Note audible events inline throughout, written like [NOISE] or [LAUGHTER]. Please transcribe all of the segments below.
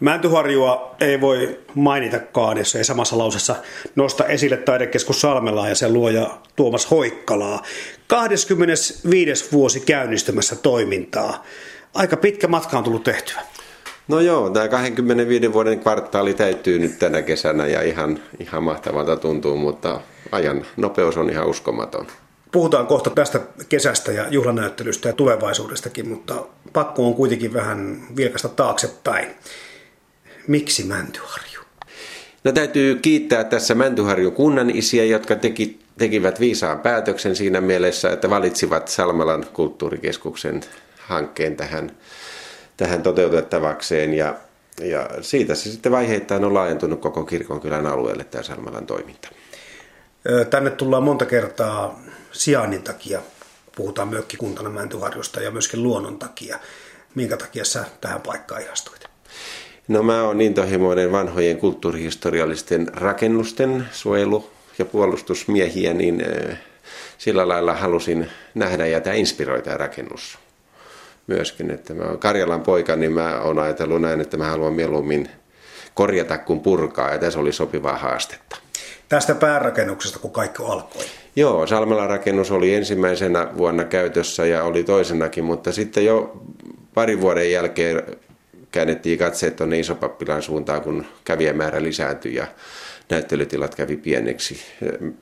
Mäntyharjua ei voi mainitakaan, jos ei samassa lausessa nosta esille taidekeskus Salmelaa ja sen luoja Tuomas Hoikkalaa. 25. vuosi käynnistymässä toimintaa. Aika pitkä matka on tullut tehtyä. No joo, tämä 25 vuoden kvartaali täytyy nyt tänä kesänä ja ihan, ihan mahtavalta tuntuu, mutta ajan nopeus on ihan uskomaton. Puhutaan kohta tästä kesästä ja juhlanäyttelystä ja tulevaisuudestakin, mutta pakko on kuitenkin vähän vilkasta taaksepäin. Miksi Mäntyharju? No täytyy kiittää tässä Mäntyharjun kunnan isiä, jotka teki, tekivät viisaan päätöksen siinä mielessä, että valitsivat Salmelan kulttuurikeskuksen hankkeen tähän, tähän toteutettavakseen. Ja, ja siitä se sitten vaiheittain on laajentunut koko kirkonkylän alueelle tämä Salmelan toiminta. Tänne tullaan monta kertaa sijainnin takia. Puhutaan mökkikuntana Mäntyharjusta ja myöskin luonnon takia. Minkä takia sä tähän paikkaan ihastuit? No mä oon intohimoinen vanhojen kulttuurihistoriallisten rakennusten suojelu- ja puolustusmiehiä, niin sillä lailla halusin nähdä ja tämä inspiroi tämä rakennus myöskin. Että mä oon Karjalan poika, niin mä oon ajatellut näin, että mä haluan mieluummin korjata kuin purkaa ja tässä oli sopivaa haastetta. Tästä päärakennuksesta, kun kaikki alkoi. Joo, Salmelan rakennus oli ensimmäisenä vuonna käytössä ja oli toisenakin, mutta sitten jo pari vuoden jälkeen käännettiin katseet tuonne Isopappilan suuntaan, kun kävijämäärä lisääntyi ja näyttelytilat kävi pieneksi.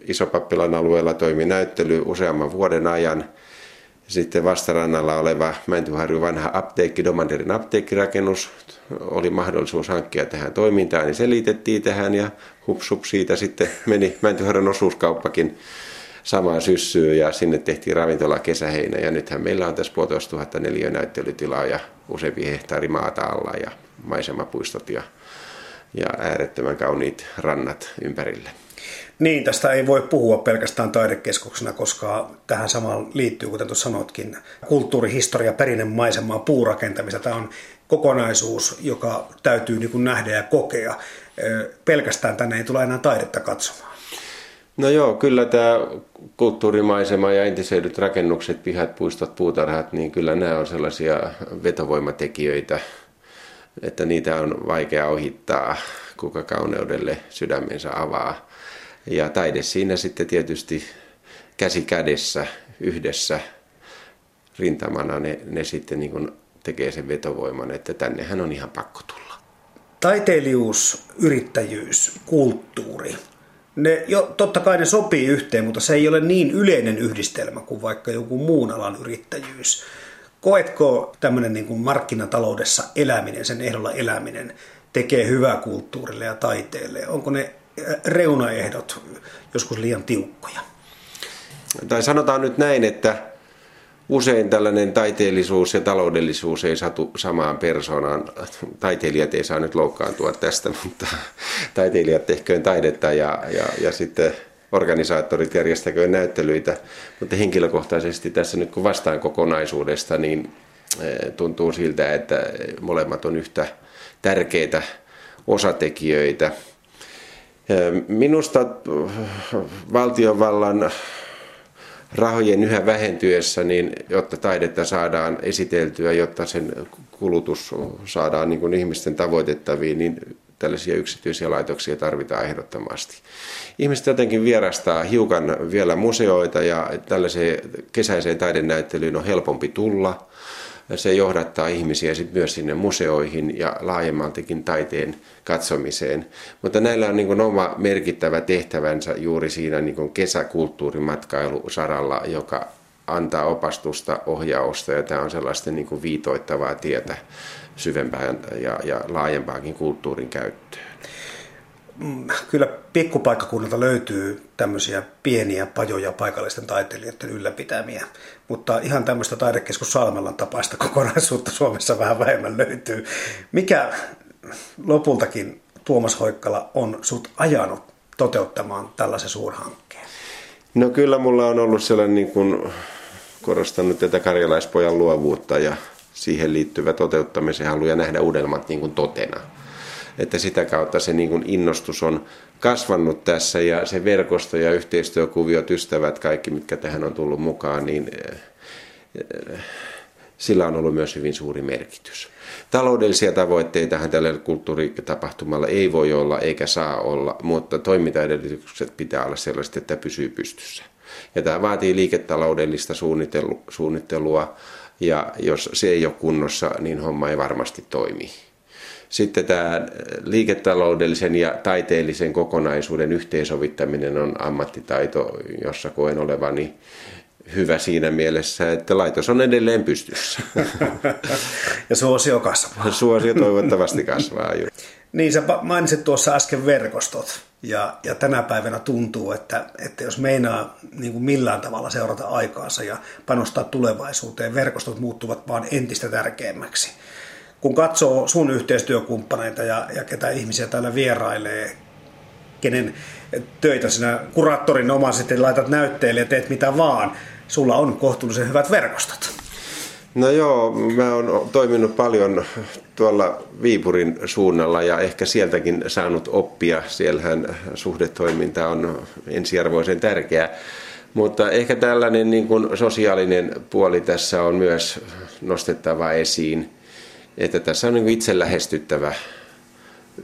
Isopappilan alueella toimi näyttely useamman vuoden ajan. Sitten vastarannalla oleva Mäntyharju vanha apteekki, Domanderin apteekkirakennus, oli mahdollisuus hankkia tähän toimintaan, niin se liitettiin tähän ja hupsup siitä sitten meni Mäntyharjun osuuskauppakin samaan syssyyn ja sinne tehtiin ravintola kesäheinä ja nythän meillä on tässä puolitoista tuhatta neljä näyttelytilaa ja useampi hehtaari maata alla ja maisemapuistot ja, ja äärettömän kauniit rannat ympärille. Niin, tästä ei voi puhua pelkästään taidekeskuksena, koska tähän samaan liittyy, kuten tuossa sanoitkin, kulttuurihistoria, perinnemaisemaa, puurakentamista. Tämä on kokonaisuus, joka täytyy niin nähdä ja kokea. Pelkästään tänne ei tule enää taidetta katsomaan. No joo, kyllä tämä kulttuurimaisema ja entisöidyt rakennukset, pihat, puistot, puutarhat, niin kyllä nämä on sellaisia vetovoimatekijöitä, että niitä on vaikea ohittaa, kuka kauneudelle sydämensä avaa. Ja taide siinä sitten tietysti käsi kädessä, yhdessä rintamana ne, ne sitten niin tekee sen vetovoiman, että tännehän on ihan pakko tulla. Taiteilijuus, yrittäjyys, kulttuuri – ne, jo, totta kai ne sopii yhteen, mutta se ei ole niin yleinen yhdistelmä kuin vaikka joku muun alan yrittäjyys. Koetko tämmöinen niin kuin markkinataloudessa eläminen, sen ehdolla eläminen, tekee hyvää kulttuurille ja taiteelle? Onko ne reunaehdot joskus liian tiukkoja? Tai sanotaan nyt näin, että usein tällainen taiteellisuus ja taloudellisuus ei satu samaan persoonaan. Taiteilijat ei saa nyt loukkaantua tästä, mutta taiteilijat tehköön taidetta ja, ja, ja sitten organisaattorit järjestäköön näyttelyitä. Mutta henkilökohtaisesti tässä nyt kun vastaan kokonaisuudesta, niin eh, tuntuu siltä, että molemmat on yhtä tärkeitä osatekijöitä. Eh, minusta valtiovallan rahojen yhä vähentyessä, niin jotta taidetta saadaan esiteltyä, jotta sen kulutus saadaan niin kuin ihmisten tavoitettaviin, niin tällaisia yksityisiä laitoksia tarvitaan ehdottomasti. Ihmiset jotenkin vierastaa hiukan vielä museoita ja tällaiseen kesäiseen taidenäyttelyyn on helpompi tulla se johdattaa ihmisiä sit myös sinne museoihin ja laajemmaltikin taiteen katsomiseen. Mutta näillä on niin kuin oma merkittävä tehtävänsä juuri siinä niin kuin kesäkulttuurimatkailusaralla, joka antaa opastusta, ohjausta ja tämä on sellaista niin kuin viitoittavaa tietä syvempään ja, ja laajempaakin kulttuurin käyttöön. Kyllä pikkupaikkakunnalta löytyy tämmöisiä pieniä pajoja paikallisten taiteilijoiden ylläpitämiä, mutta ihan tämmöistä taidekeskus Salmelan tapaista [LAUGHS] kokonaisuutta Suomessa vähän vähemmän löytyy. Mikä lopultakin Tuomas Hoikkala on sut ajanut toteuttamaan tällaisen suurhankkeen? No kyllä mulla on ollut sellainen niin kuin korostanut tätä karjalaispojan luovuutta ja siihen liittyvä toteuttamisen halu ja nähdä uudelmat niin kuin totena että sitä kautta se niin kuin innostus on kasvanut tässä ja se verkosto ja yhteistyökuviot, ystävät, kaikki mitkä tähän on tullut mukaan, niin eh, sillä on ollut myös hyvin suuri merkitys. Taloudellisia tavoitteitahan tällä kulttuuritapahtumalla ei voi olla eikä saa olla, mutta toimintaedellytykset pitää olla sellaiset, että pysyy pystyssä. Ja tämä vaatii liiketaloudellista suunnittelua, ja jos se ei ole kunnossa, niin homma ei varmasti toimi. Sitten tämä liiketaloudellisen ja taiteellisen kokonaisuuden yhteensovittaminen on ammattitaito, jossa koen olevani hyvä siinä mielessä, että laitos on edelleen pystyssä. [LAUGHS] ja suosio kasvaa. Suosio toivottavasti kasvaa. Niin, sä mainitsit tuossa äsken verkostot. Ja, ja tänä päivänä tuntuu, että, että jos meinaa niin kuin millään tavalla seurata aikaansa ja panostaa tulevaisuuteen, verkostot muuttuvat vaan entistä tärkeämmäksi. Kun katsoo sun yhteistyökumppaneita ja, ja ketä ihmisiä täällä vierailee, kenen töitä sinä kuraattorin omaisesti laitat näytteelle ja teet mitä vaan, sulla on kohtuullisen hyvät verkostot. No joo, mä oon toiminut paljon tuolla Viipurin suunnalla ja ehkä sieltäkin saanut oppia. Siellähän suhdetoiminta on ensiarvoisen tärkeää. Mutta ehkä tällainen niin kuin sosiaalinen puoli tässä on myös nostettava esiin, että tässä on niin itse lähestyttävä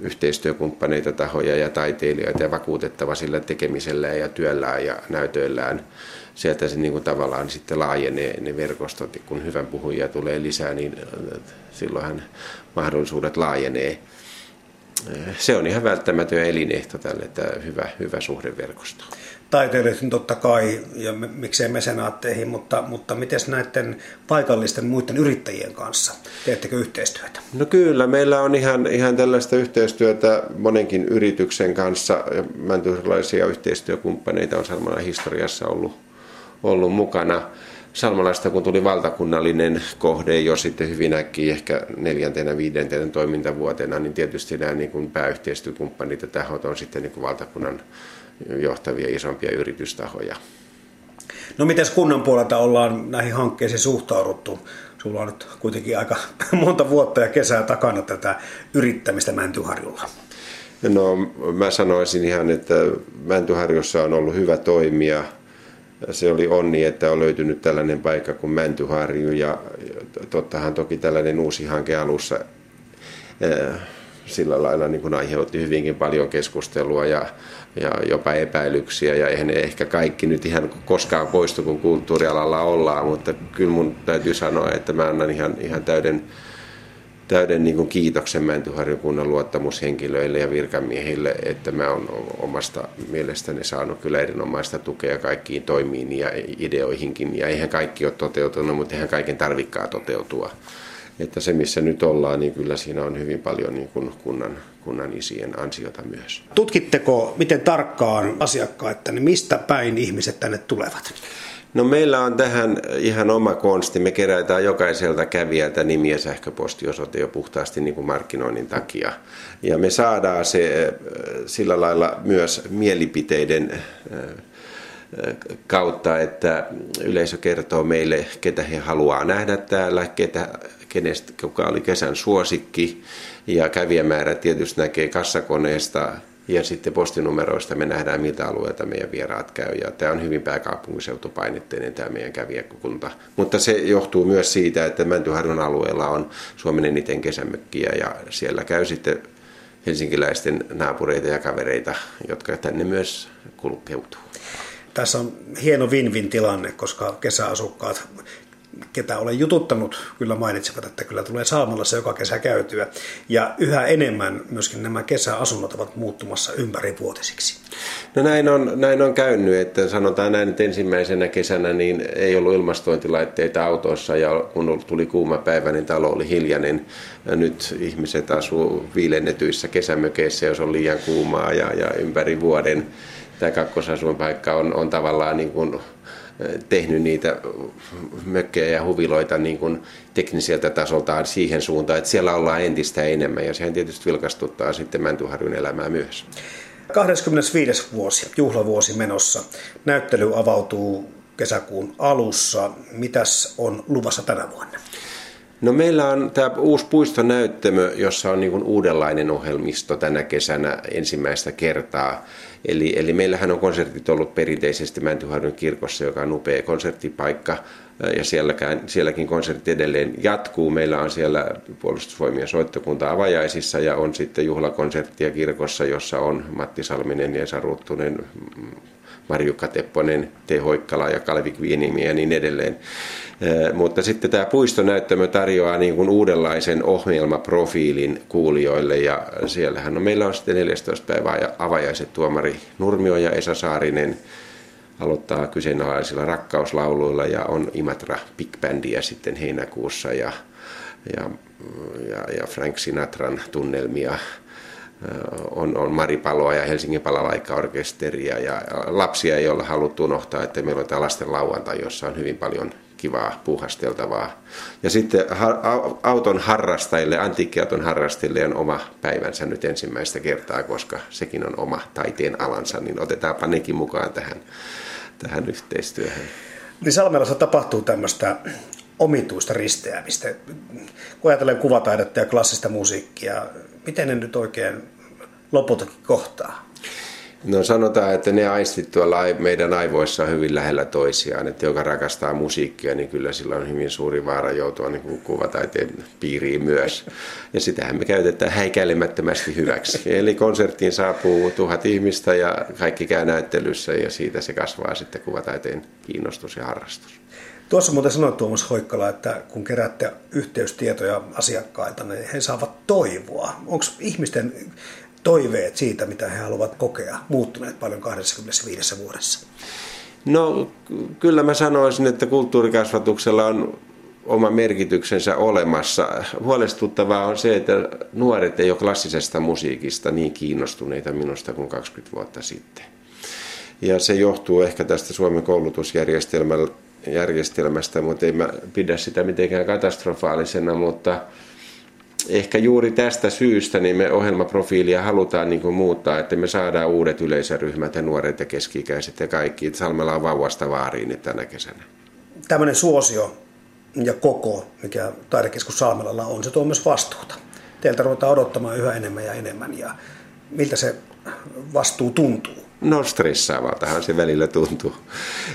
yhteistyökumppaneita, tahoja ja taiteilijoita ja vakuutettava sillä tekemisellään ja työllään ja näytöillään. Sieltä se niin kuin tavallaan sitten laajenee ne verkostot, kun hyvän puhujia tulee lisää, niin silloinhan mahdollisuudet laajenee. Se on ihan välttämätön elinehto tälle, että hyvä, hyvä suhdeverkosto taiteilijoihin totta kai ja miksei mesenaatteihin, mutta, mutta miten näiden paikallisten muiden yrittäjien kanssa? Teettekö yhteistyötä? No kyllä, meillä on ihan, ihan tällaista yhteistyötä monenkin yrityksen kanssa. Mäntylaisia yhteistyökumppaneita on Salmalla historiassa ollut, ollut mukana. Salmalaista kun tuli valtakunnallinen kohde jo sitten hyvin äkkiä, ehkä neljäntenä, viidentenä toimintavuotena, niin tietysti nämä niin kuin pääyhteistyökumppanit ja tahot on sitten niin kuin valtakunnan johtavia isompia yritystahoja. No miten kunnan puolelta ollaan näihin hankkeisiin suhtauduttu? Sulla on nyt kuitenkin aika [LAUGHS] monta vuotta ja kesää takana tätä yrittämistä Mäntyharjulla. No mä sanoisin ihan, että Mäntyharjussa on ollut hyvä toimia. Se oli onni, että on löytynyt tällainen paikka kuin Mäntyharju ja tottahan toki tällainen uusi hanke alussa eh, sillä lailla niin kuin aiheutti hyvinkin paljon keskustelua ja, ja jopa epäilyksiä. Ja eihän ne ehkä kaikki nyt ihan koskaan poistu, kun kulttuurialalla ollaan, mutta kyllä mun täytyy sanoa, että mä annan ihan, ihan täyden, täyden niin kuin kiitoksen Mäntyharjokunnan luottamushenkilöille ja virkamiehille, että mä oon omasta mielestäni saanut kyllä erinomaista tukea kaikkiin toimiin ja ideoihinkin. Ja eihän kaikki ole toteutunut, mutta eihän kaiken tarvikkaa toteutua että se missä nyt ollaan, niin kyllä siinä on hyvin paljon niin kuin kunnan, kunnan isien ansiota myös. Tutkitteko miten tarkkaan asiakkaat, että mistä päin ihmiset tänne tulevat? No meillä on tähän ihan oma konsti. Me kerätään jokaiselta kävijältä nimi ja sähköpostiosoite jo puhtaasti niin kuin markkinoinnin takia. Ja me saadaan se äh, sillä lailla myös mielipiteiden äh, kautta, että yleisö kertoo meille, ketä he haluaa nähdä täällä, ketä kenestä, kuka oli kesän suosikki. Ja kävijämäärä tietysti näkee kassakoneesta ja sitten postinumeroista me nähdään, miltä alueelta meidän vieraat käy. Ja tämä on hyvin pääkaupunkiseutupainotteinen tämä meidän kävijäkunta. Mutta se johtuu myös siitä, että Mäntyharjun alueella on Suomen eniten kesämökkiä ja siellä käy sitten helsinkiläisten naapureita ja kavereita, jotka tänne myös kulkeutuu. Tässä on hieno win-win tilanne, koska kesäasukkaat ketä olen jututtanut, kyllä mainitsevat, että kyllä tulee Saamalassa joka kesä käytyä. Ja yhä enemmän myöskin nämä kesäasunnot ovat muuttumassa ympärivuotisiksi. No näin on, näin on käynyt, että sanotaan näin, että ensimmäisenä kesänä niin ei ollut ilmastointilaitteita autossa ja kun tuli kuuma päivä, niin talo oli hiljainen. Ja nyt ihmiset asuu viilennetyissä kesämökeissä, jos on liian kuumaa ja, ja ympäri vuoden. Tämä kakkosasuinpaikka on, on tavallaan niin kuin tehnyt niitä mökkejä ja huviloita niin kuin tekniseltä tasoltaan siihen suuntaan, että siellä ollaan entistä enemmän ja sehän tietysti vilkastuttaa sitten Mäntyharjun elämää myös. 25. vuosi, juhlavuosi menossa. Näyttely avautuu kesäkuun alussa. Mitäs on luvassa tänä vuonna? No meillä on tämä uusi puistonäyttämö, jossa on niin uudenlainen ohjelmisto tänä kesänä ensimmäistä kertaa. Eli, eli meillähän on konsertit ollut perinteisesti Mäntyharjun kirkossa, joka on upea konserttipaikka ja sielläkään, sielläkin konsertti edelleen jatkuu. Meillä on siellä puolustusvoimien soittokunta avajaisissa ja on sitten juhlakonserttia kirkossa, jossa on Matti Salminen ja Saruttunen, Marjukka Tepponen, T. Hoikkala ja Kalvi Kviinimi ja niin edelleen. Mutta sitten tämä puistonäyttämö tarjoaa niin kuin uudenlaisen ohjelmaprofiilin kuulijoille ja siellähän on, meillä on sitten 14. päivää avajaiset tuomari Nurmio ja Esa Saarinen aloittaa kyseenalaisilla rakkauslauluilla ja on Imatra Big Bandia sitten heinäkuussa ja, ja, ja, ja Frank Sinatran tunnelmia on, on Maripaloa ja Helsingin palalaikkaorkesteria ja lapsia ei ole haluttu unohtaa, että meillä on tämä lasten lauantai, jossa on hyvin paljon kivaa puuhasteltavaa. Ja sitten auton harrastajille, antiikkiauton harrastajille on oma päivänsä nyt ensimmäistä kertaa, koska sekin on oma taiteen alansa, niin otetaanpa nekin mukaan tähän, tähän yhteistyöhön. Niin Salmelassa tapahtuu tämmöistä omituista risteämistä. Kun ajatellaan kuvataidetta ja klassista musiikkia, miten ne nyt oikein lopultakin kohtaa? No sanotaan, että ne aistit tuolla meidän aivoissa hyvin lähellä toisiaan. Että joka rakastaa musiikkia, niin kyllä sillä on hyvin suuri vaara joutua niin kuin kuvataiteen piiriin myös. Ja sitähän me käytetään häikäilemättömästi hyväksi. Eli konserttiin saapuu tuhat ihmistä ja kaikki käy näyttelyssä ja siitä se kasvaa sitten kuvataiteen kiinnostus ja harrastus. Tuossa muuten sanoit Tuomas Hoikkala, että kun keräätte yhteystietoja asiakkailta, niin he saavat toivoa. Onko ihmisten toiveet siitä, mitä he haluavat kokea, muuttuneet paljon 25 vuodessa? No kyllä mä sanoisin, että kulttuurikasvatuksella on oma merkityksensä olemassa. Huolestuttavaa on se, että nuoret ei ole klassisesta musiikista niin kiinnostuneita minusta kuin 20 vuotta sitten. Ja se johtuu ehkä tästä Suomen koulutusjärjestelmästä, mutta ei mä pidä sitä mitenkään katastrofaalisena, mutta ehkä juuri tästä syystä niin me ohjelmaprofiilia halutaan niin kuin muuttaa, että me saadaan uudet yleisöryhmät ja nuoret ja keski-ikäiset ja kaikki. Salmella on vauvasta vaariin nyt tänä kesänä. Tämmöinen suosio ja koko, mikä taidekeskus Salmelalla on, se tuo myös vastuuta. Teiltä ruvetaan odottamaan yhä enemmän ja enemmän ja miltä se vastuu tuntuu? No stressaavaltahan se välillä tuntuu.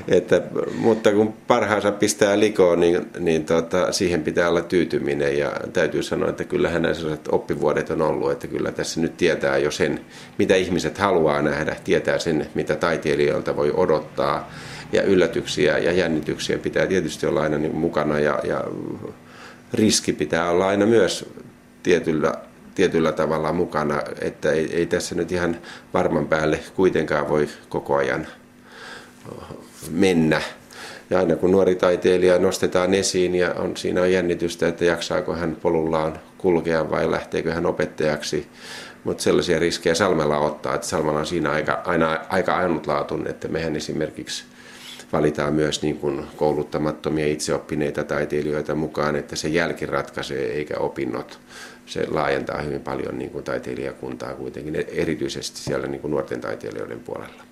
Että, mutta kun parhaansa pistää likoon, niin, niin tota, siihen pitää olla tyytyminen. Ja täytyy sanoa, että kyllähän nämä sellaiset oppivuodet on ollut, että kyllä tässä nyt tietää jo sen, mitä ihmiset haluaa nähdä, tietää sen, mitä taiteilijoilta voi odottaa. Ja yllätyksiä ja jännityksiä pitää tietysti olla aina niin mukana ja, ja riski pitää olla aina myös tietyllä tietyllä tavalla mukana, että ei, ei tässä nyt ihan varman päälle kuitenkaan voi koko ajan mennä. Ja aina kun nuori taiteilija nostetaan esiin ja on, siinä on jännitystä, että jaksaako hän polullaan kulkea vai lähteekö hän opettajaksi. Mutta sellaisia riskejä Salmella ottaa, että Salmella on siinä aika, aina aika ainutlaatuinen, että mehän esimerkiksi valitaan myös niin kuin kouluttamattomia itseoppineita taiteilijoita mukaan, että se jälki ratkaisee eikä opinnot se laajentaa hyvin paljon niin kuin taiteilijakuntaa kuitenkin, erityisesti siellä niin kuin nuorten taiteilijoiden puolella.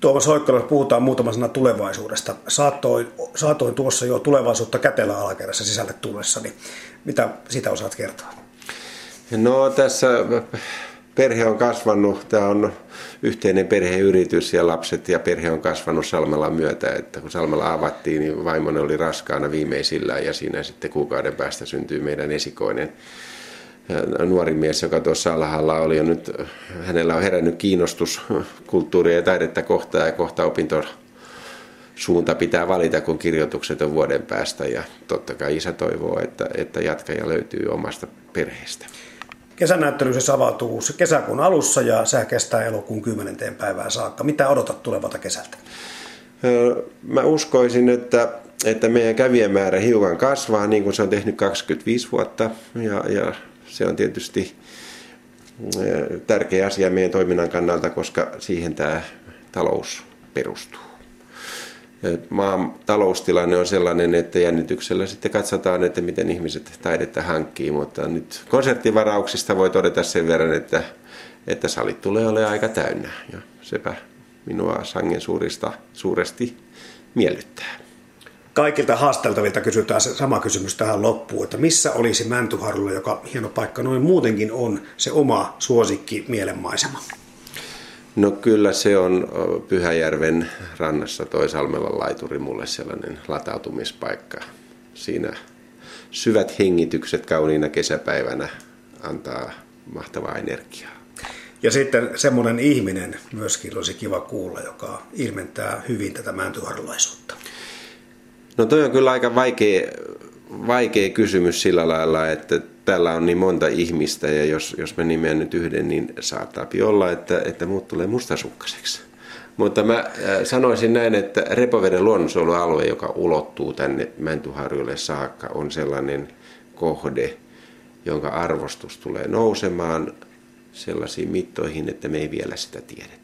Tuomas Hoikkala, puhutaan muutama sana tulevaisuudesta. Saatoin, saatoin tuossa jo tulevaisuutta kätellä alakerrassa sisälle tullessa, niin mitä sitä osaat kertoa? No tässä perhe on kasvanut, tämä on yhteinen perheyritys ja lapset ja perhe on kasvanut Salmelan myötä, että kun Salmela avattiin, niin vaimoni oli raskaana viimeisillään ja siinä sitten kuukauden päästä syntyy meidän esikoinen nuori mies, joka tuossa alhaalla oli, ja nyt hänellä on herännyt kiinnostus kulttuuria ja taidetta kohtaan, ja kohta opinto suunta pitää valita, kun kirjoitukset on vuoden päästä, ja totta kai isä toivoo, että, että jatkaja löytyy omasta perheestä. Kesänäyttely se avautuu kesäkuun alussa ja se kestää elokuun 10. päivään saakka. Mitä odotat tulevalta kesältä? Mä uskoisin, että, että meidän kävijämäärä hiukan kasvaa, niin kuin se on tehnyt 25 vuotta. Ja, ja se on tietysti eh, tärkeä asia meidän toiminnan kannalta, koska siihen tämä talous perustuu. Maan taloustilanne on sellainen, että jännityksellä sitten katsotaan, että miten ihmiset taidetta hankkii, mutta nyt konserttivarauksista voi todeta sen verran, että, että salit tulee olemaan aika täynnä ja sepä minua sangen suurista, suuresti miellyttää. Kaikilta haasteltavilta kysytään se sama kysymys tähän loppuun, että missä olisi Mäntyharjulla, joka hieno paikka noin muutenkin on, se oma suosikki mielenmaisema? No kyllä se on Pyhäjärven rannassa toi Salmelan laituri mulle sellainen latautumispaikka. Siinä syvät hengitykset kauniina kesäpäivänä antaa mahtavaa energiaa. Ja sitten semmoinen ihminen myöskin olisi kiva kuulla, joka ilmentää hyvin tätä mäntyharlaisuutta. No toi on kyllä aika vaikea, vaikea kysymys sillä lailla, että täällä on niin monta ihmistä ja jos, jos me nimeän nyt yhden, niin saattaa olla, että, että muut tulee mustasukkaseksi. Mutta mä äh, sanoisin näin, että Repoveden luonnonsuojelualue, joka ulottuu tänne Mäntyharjulle saakka, on sellainen kohde, jonka arvostus tulee nousemaan sellaisiin mittoihin, että me ei vielä sitä tiedetä.